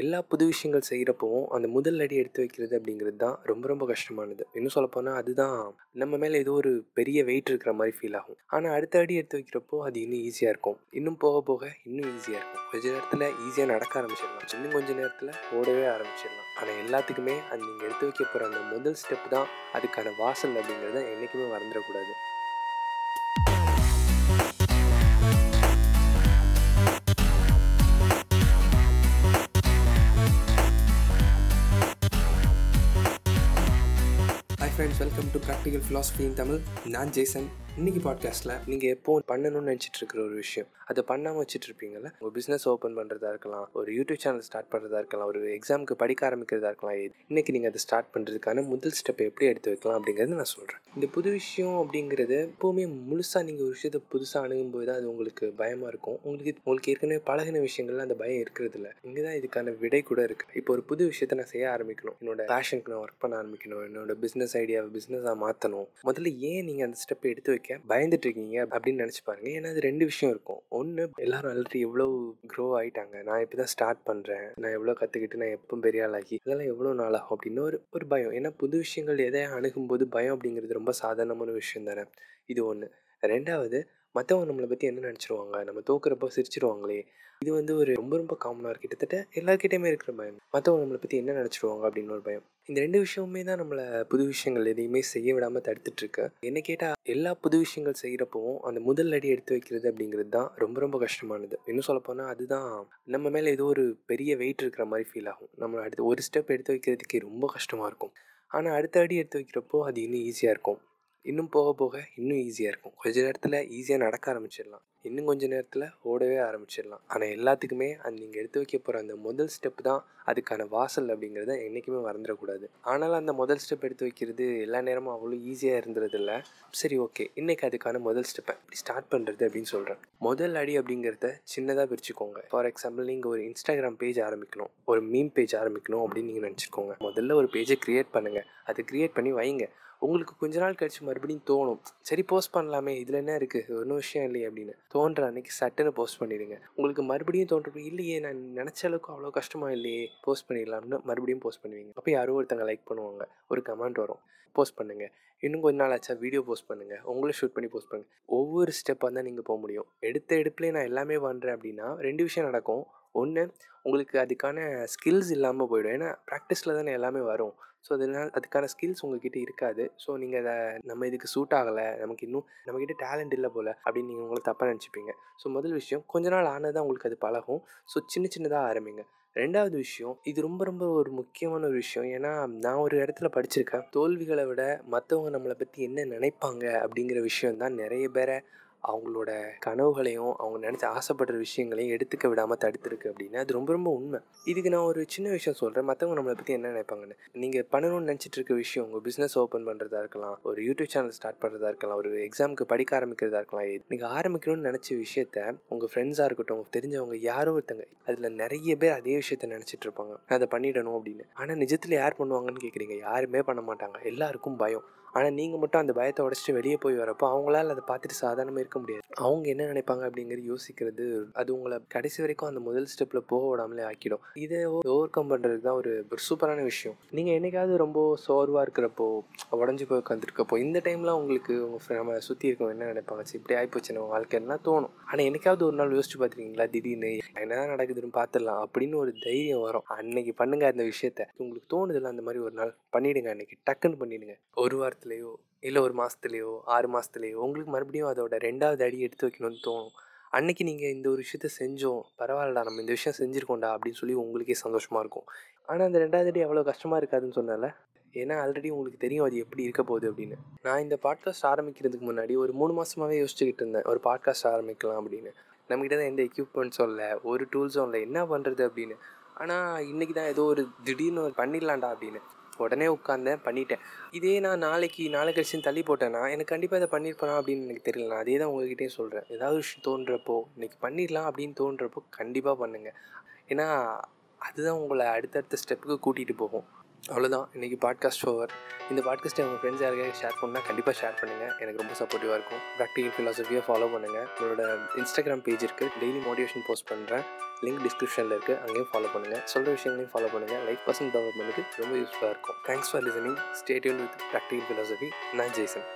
எல்லா புது விஷயங்கள் செய்கிறப்பவும் அந்த முதல் அடி எடுத்து வைக்கிறது அப்படிங்கிறது தான் ரொம்ப ரொம்ப கஷ்டமானது. இன்னும் சொல்லப்போனால் அதுதான் நம்ம மேலே ஏதோ ஒரு பெரிய வெயிட் இருக்கிற மாதிரி ஃபீல் ஆகும். ஆனால் அடுத்த அடி எடுத்து வைக்கிறப்போ அது இன்னும் ஈஸியாக இருக்கும். இன்னும் போக போக இன்னும் ஈஸியாக இருக்கும். கொஞ்ச நேரத்தில் ஈஸியாக நடக்க ஆரம்பிச்சிடலாம். இன்னும் கொஞ்ச நேரத்தில் ஓடவே ஆரம்பிச்சிடலாம். ஆனால் எல்லாத்துக்குமே அது நீங்கள் எடுத்து வைக்க போகிற அந்த முதல் ஸ்டெப் தான் அதுக்கான வாசல் அப்படிங்கிறத என்றைக்குமே மறந்துடக்கூடாது. Friends welcome to practical philosophy in Tamil நான் ஜேசன். இன்னைக்கு பாட்காஸ்ட்டில் நீங்கள் எப்போ பண்ணணும்னு நினச்சிட்டு இருக்கிற ஒரு விஷயம் அதை பண்ணாமல் வச்சுட்டு இருப்பீங்கல்ல உங்கள் பிஸ்னஸ் ஓப்பன் பண்ணுறதா இருக்கலாம் ஒரு யூடியூப் சேனல் ஸ்டார்ட் பண்ணுறதா இருக்கலாம் ஒரு எக்ஸாமுக்கு படிக்க ஆரம்பிக்கிறதா இருக்கலாம் இன்னைக்கு நீங்கள் அதை ஸ்டார்ட் பண்ணுறதுக்கான முதல் ஸ்டெப்பை எப்படி எடுத்து வைக்கலாம் அப்படிங்கிறது நான் சொல்கிறேன் இந்த புது விஷயம் அப்படிங்கிறது எப்போவுமே முழுசாக நீங்கள் ஒரு விஷயத்தை புதுசாக அணுகும்போது தான் அது உங்களுக்கு பயமாக இருக்கும். உங்களுக்கு உங்களுக்கு ஏற்கனவே பழகின விஷயங்கள்ல அந்த பயம் இருக்கிறது இல்லை இங்கே தான் இதுக்கான விடை கூட இருக்குது இப்போ ஒரு புது விஷயத்தை நான் செய்ய ஆரம்பிக்கணும். என்னோட பேஷனுக்கு நான் ஒர்க் பண்ண ஆரம்பிக்கணும். என்னோட பிஸ்னஸ் ஐடியாவை பிஸ்னஸாக மாற்றணும் முதல்ல ஏன் நீங்கள் அந்த ஸ்டெப்பை எடுத்து வைக்க பயந்துட்டு இருக்கீங்க அப்படின்னு நினச்சி பாருங்க. ஏன்னா அது ரெண்டு விஷயம் இருக்கும். ஒன்று எல்லாரும் ஆல்ரெடி எவ்வளோ க்ரோ ஆகிட்டாங்க நான் இப்போ தான் ஸ்டார்ட் பண்ணுறேன் நான் எவ்வளோ கற்றுக்கிட்டு நான் எப்போ பெரிய ஆளாகி இதெல்லாம் எவ்வளோ நாள்? ஆகும் அப்படின்னு ஒரு ஒரு பயம். ஏன்னா புது விஷயங்கள் எதை அணுகும்போது பயம் அப்படிங்கிறது ரொம்ப சாதாரணமான விஷயம் தானே? இது ஒன்று ரெண்டாவது மற்றவங்க நம்மளை பற்றி என்ன நினச்சிருவாங்க? நம்ம தோக்குறப்போ சிரிச்சிருவாங்களே. இது வந்து ஒரு ரொம்ப ரொம்ப காமனாக இருக்குது கிட்டத்தட்ட எல்லாருக்கிட்டையுமே இருக்கிற பயம். மற்றவங்க நம்மளை பற்றி என்ன நினச்சிருவாங்க? அப்படின்னு ஒரு பயம். இந்த ரெண்டு விஷயமுமே தான் நம்மளை புது விஷயங்கள் எதையுமே செய்ய விடாமல் தடுத்துட்ருக்கு. என்ன கேட்டால் எல்லா புது விஷயங்கள் செய்கிறப்பவும் அந்த முதல் அடி எடுத்து வைக்கிறது அப்படிங்கிறது தான் ரொம்ப ரொம்ப கஷ்டமானது. இன்னும் சொல்லப்போனால் அதுதான் நம்ம மேலே ஏதோ ஒரு பெரிய வெயிட் இருக்கிற மாதிரி ஃபீல் ஆகும். நம்ம அடுத்து ஒரு ஸ்டெப் எடுத்து வைக்கிறதுக்கே ரொம்ப கஷ்டமாக இருக்கும். ஆனால் அடுத்த அடி எடுத்து வைக்கிறப்போ அது இன்னும் ஈஸியாக இருக்கும். இன்னும் போக போக இன்னும் ஈஸியாக இருக்கும். கொஞ்ச நேரத்தில் ஈஸியாக நடக்க ஆரம்பிச்சிடலாம். இன்னும் கொஞ்ச நேரத்தில் ஓடவே ஆரம்பிச்சிடலாம். ஆனால் எல்லாத்துக்குமே அது நீங்கள் எடுத்து வைக்க போகிற அந்த முதல் ஸ்டெப் தான் அதுக்கான வாசல் அப்படிங்கிறத என்றைக்குமே மறந்துடக்கூடாது. ஆனாலும் அந்த முதல் ஸ்டெப் எடுத்து வைக்கிறது எல்லா நேரமும் அவ்வளோ ஈஸியாக இருந்துறதில்ல சரி ஓகே இன்றைக்கி அதுக்கான முதல் ஸ்டெப்பை எப்படி ஸ்டார்ட் பண்ணுறது அப்படின்னு சொல்கிறேன் முதல் அடி அப்படிங்கிறத சின்னதாக பிரிச்சுக்கோங்க. ஃபார் எக்ஸாம்பிள் நீங்கள் ஒரு இன்ஸ்டாகிராம் பேஜ் ஆரம்பிக்கணும். ஒரு மீம் பேஜ் ஆரம்பிக்கணும் அப்படின்னு நீங்கள் நினச்சிக்கோங்க. முதல்ல ஒரு பேஜை க்ரியேட் பண்ணுங்கள் அதை க்ரியேட் பண்ணி வைங்க. உங்களுக்கு கொஞ்ச நாள் கழிச்சு மறுபடியும் தோணும். சரி போஸ்ட் பண்ணலாமே. இதில் என்ன இருக்குது ஒன்றும் விஷயம் இல்லையே அப்படின்னு. தோன்ற அன்னைக்கு சட்டுன்னு போஸ்ட் பண்ணிடுங்க. உங்களுக்கு மறுபடியும் தோன்றப்போ இல்லையே நான் நினச்ச அளவுக்கு அவ்வளோ கஷ்டமாக இல்லையே. போஸ்ட் பண்ணிடலாம்னு மறுபடியும் போஸ்ட் பண்ணுவீங்க. அப்போ யாரோ ஒருத்தங்க லைக் பண்ணுவாங்க. ஒரு கமெண்ட் வரும். போஸ்ட் பண்ணுங்கள் இன்னும் கொஞ்ச நாள் ஆச்சா வீடியோ போஸ்ட் பண்ணுங்கள் உங்களும் ஷூட் பண்ணி போஸ்ட் பண்ணுங்கள் ஒவ்வொரு ஸ்டெப்பாக தான் நீங்கள் போக முடியும். எடுத்த எடுப்புலேயே நான் எல்லாமே பண்ணுறேன் அப்படின்னா ரெண்டு விஷயம் நடக்கும். ஒன்று உங்களுக்கு அதுக்கான ஸ்கில்ஸ் இல்லாமல் போயிடும். ஏன்னா ப்ராக்டிஸில் தானே எல்லாமே வரும். ஸோ அதனால் அதுக்கான ஸ்கில்ஸ் உங்ககிட்ட இருக்காது. ஸோ நீங்கள் அதை நம்ம இதுக்கு சூட் ஆகலை நமக்கு இன்னும் நம்மக்கிட்ட டேலண்ட் இல்லை போல் அப்படின்னு நீங்கள் உங்களை தப்பாக நினச்சிப்பீங்க. ஸோ முதல் விஷயம் கொஞ்ச நாள் ஆனதான் உங்களுக்கு அது பழகும். ஸோ சின்ன சின்னதாக ஆரம்பிங்க. ரெண்டாவது விஷயம் இது ரொம்ப ரொம்ப ஒரு முக்கியமான ஒரு விஷயம். ஏன்னா நான் ஒரு இடத்துல படிச்சிருக்கேன். தோல்விகளை விட மற்றவங்க நம்மளை பற்றி என்ன நினைப்பாங்க அப்படிங்கிற விஷயம் தான் நிறைய பேரை அவங்களோட கனவுகளையும் அவங்க நினச்சி ஆசைப்படுற விஷயங்களையும் எடுத்துக்க விடாமல் தடுத்துருக்கு அப்படின்னா அது ரொம்ப ரொம்ப உண்மை. இதுக்கு நான் ஒரு சின்ன விஷயம் சொல்கிறேன் மற்றவங்க நம்மளை பற்றி என்ன நினைப்பாங்கன்னு. நீங்கள் பண்ணணும்னு நினச்சிட்டு இருக்க விஷயம் உங்கள் பிஸ்னஸ் ஓப்பன் பண்ணுறதா இருக்கலாம் ஒரு யூடியூப் சேனல் ஸ்டார்ட் பண்ணுறதா இருக்கலாம் ஒரு எக்ஸாமுக்கு படிக்க ஆரம்பிக்கிறதா இருக்கலாம் நீங்கள் ஆரம்பிக்கணும்னு நினச்ச விஷயத்த உங்கள் ஃப்ரெண்ட்ஸாக இருக்கட்டும் உங்கள் தெரிஞ்சவங்க யாரோ ஒருத்தங்க அதில் நிறைய பேர் அதே விஷயத்த நினச்சிட்டு இருப்பாங்க. நான் அதை பண்ணிடணும் அப்படின்னு. ஆனால் நிஜத்தில் யார் பண்ணுவாங்கன்னு கேட்குறீங்க யாருமே பண்ண மாட்டாங்க. எல்லாருக்கும் பயம். ஆனால் நீங்கள் மட்டும் அந்த பயத்தை உடச்சிட்டு வெளியே போய் வரப்போ அவங்களால அதை பார்த்துட்டு சாதாரணமாக இருக்க முடியாது. அவங்க என்ன நினைப்பாங்க அப்படிங்கிறது யோசிக்கிறது அது உங்களை கடைசி வரைக்கும் அந்த முதல் ஸ்டெப்பில் போக விடாமலே ஆக்கிடும். இதை ஓவர் கம் பண்ணுறதுக்கு தான் ஒரு சூப்பரான விஷயம். நீங்கள் என்னைக்காவது ரொம்ப சோர்வாக இருக்கிறப்போ உடஞ்சி போய் உட்காந்துருக்கப்போ இந்த டைமில் உங்களுக்கு உங்கள் நம்ம சுற்றி இருக்கவங்க என்ன நினைப்பாங்க? சரி இப்படி ஆகிப்போச்சு நம்ம வாழ்க்கைலாம் தோணும்? ஆனால் என்னைக்காவது ஒரு நாள் யோசிச்சு பார்த்துருக்கீங்களா? திடீர்னு என்னதான் நடக்குதுன்னு பார்த்துடலாம் அப்படின்னு ஒரு தைரியம் வரும். அன்னைக்கு பண்ணுங்க அந்த விஷயத்த. உங்களுக்கு தோணுதில்ல அந்த மாதிரி ஒரு நாள் பண்ணிவிடுங்க அன்னைக்கு டக்குன்னு பண்ணிவிடுங்க ஒரு வார்த்தை வாரத்துலேயோ இல்லை ஒரு மாதத்துலேயோ ஆறு மாதத்துலேயோ உங்களுக்கு மறுபடியும் அதோட ரெண்டாவது அடி எடுத்து வைக்கணும்னு தோணும். அன்னைக்கு நீங்கள் இந்த ஒரு விஷயத்த செஞ்சோம் பரவாயில்லடா நம்ம இந்த விஷயம் செஞ்சுருக்கோண்டா அப்படின்னு சொல்லி உங்களுக்கே சந்தோஷமாக இருக்கும். ஆனால் அந்த ரெண்டாவது அடி அவ்வளோ கஷ்டமாக இருக்காதுன்னு சொன்னால ஏன்னா ஆல்ரெடி உங்களுக்கு தெரியும் அது எப்படி இருக்க போகுது அப்படின்னு. நான் இந்த பாட்காஸ்ட் ஆரம்பிக்கிறதுக்கு முன்னாடி ஒரு மூணு மாதமாகவே யோசிச்சுக்கிட்டு இருந்தேன் ஒரு பாட்காஸ்ட் ஆரம்பிக்கலாம் அப்படின்னு. நம்மகிட்ட தான் எந்த எக்யூப்மெண்ட்ஸும் இல்லை ஒரு டூல்ஸும் இல்லை என்ன பண்ணுறது அப்படின்னு. ஆனால் இன்றைக்கி தான் ஏதோ ஒரு திடீர்னு பண்ணிடலாண்டா அப்படின்னு. உடனே உட்காந்தேன் பண்ணிட்டேன். இதே நான் நாளைக்கு நாளை கழிச்சு தள்ளி போட்டேன்னா எனக்கு கண்டிப்பாக இதை பண்ணியிருப்பேனா அப்படின்னு எனக்கு தெரியல. நான் அதே தான் உங்ககிட்டே சொல்கிறேன் ஏதாவது விஷயம் தோன்றப்போ இன்றைக்கி பண்ணிடலாம் அப்படின்னு தோன்றப்போ கண்டிப்பாக பண்ணுங்கள் ஏன்னா அதுதான் உங்களை அடுத்தடுத்த ஸ்டெப்புக்கு கூட்டிகிட்டு போகும். அவ்வளோதான் இன்றைக்கி பாட்காஸ்ட் ஓவர் இந்த பாட்காஸ்ட்டை உங்கள் ஃப்ரெண்ட்ஸ் யாருக்காக ஷேர் பண்ணால் கண்டிப்பாக ஷேர் பண்ணுங்கள் எனக்கு ரொம்ப சப்போர்ட்டிவாக இருக்கும். ப்ராக்டிகல் ஃபிலாசபியை ஃபாலோ பண்ணுங்கள் உங்களோட இன்ஸ்டாகிராம் பேஜ் இருக்குது டெய்லி மோட்டிவேஷன் போஸ்ட் பண்ணுறேன் லிங்க் டிஸ்கிரிப்ஷனில் இருக்குது அங்கேயும் ஃபாலோ பண்ணுங்கள் சொல்கிற விஷயங்களையும் ஃபாலோ பண்ணுங்கள் லைஃப் பர்சன் டெவலப்மெண்ட்டுக்கு ரொம்ப யூஸ்ஃபுல்லாக இருக்கும். Thanks for listening stay tuned with practical philosophy நான் ஜெய்சன்.